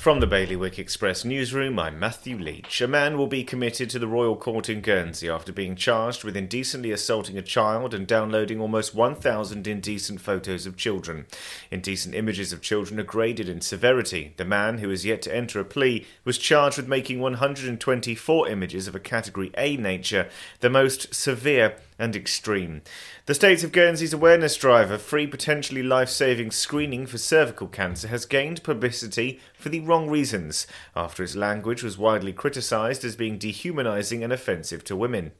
From the Bailiwick Express newsroom, I'm Matthew Leach. A man will be committed to the Royal Court in Guernsey after being charged with indecently assaulting a child and downloading almost 1,000 indecent photos of children. Indecent images of children are graded in severity. The man, who is yet to enter a plea, was charged with making 124 images of a Category A nature, the most severe and extreme. The State of Guernsey's awareness drive of free, potentially life saving screening for cervical cancer has gained publicity for the wrong reasons, after its language was widely criticised as being dehumanising and offensive to women.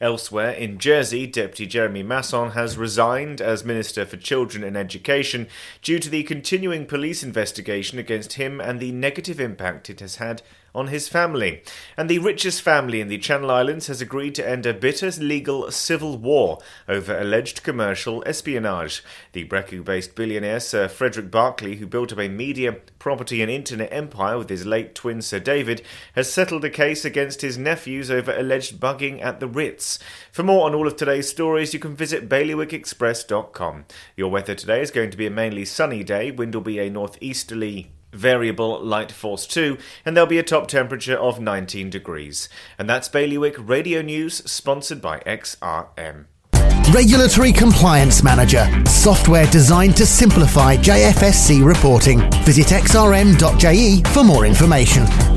Elsewhere, in Jersey, Deputy Jeremy Maçon has resigned as Minister for Children and Education due to the continuing police investigation against him and the negative impact it has had on his family. And the richest family in the Channel Islands has agreed to end a bitter legal civil war over alleged commercial espionage. The Brecqhou based billionaire Sir Frederick Barclay, who built up a media, property, and internet empire with his late twin Sir David, has settled a case against his nephews over alleged bugging at the Ritz. For more on all of today's stories, you can visit bailiwickexpress.com. Your weather today is going to be a mainly sunny day. Wind will be a northeasterly variable light force 2, and there'll be a top temperature of 19 degrees. And that's Bailiwick Radio News, sponsored by XRM. Regulatory Compliance Manager, software designed to simplify JFSC reporting. Visit xrm.je for more information.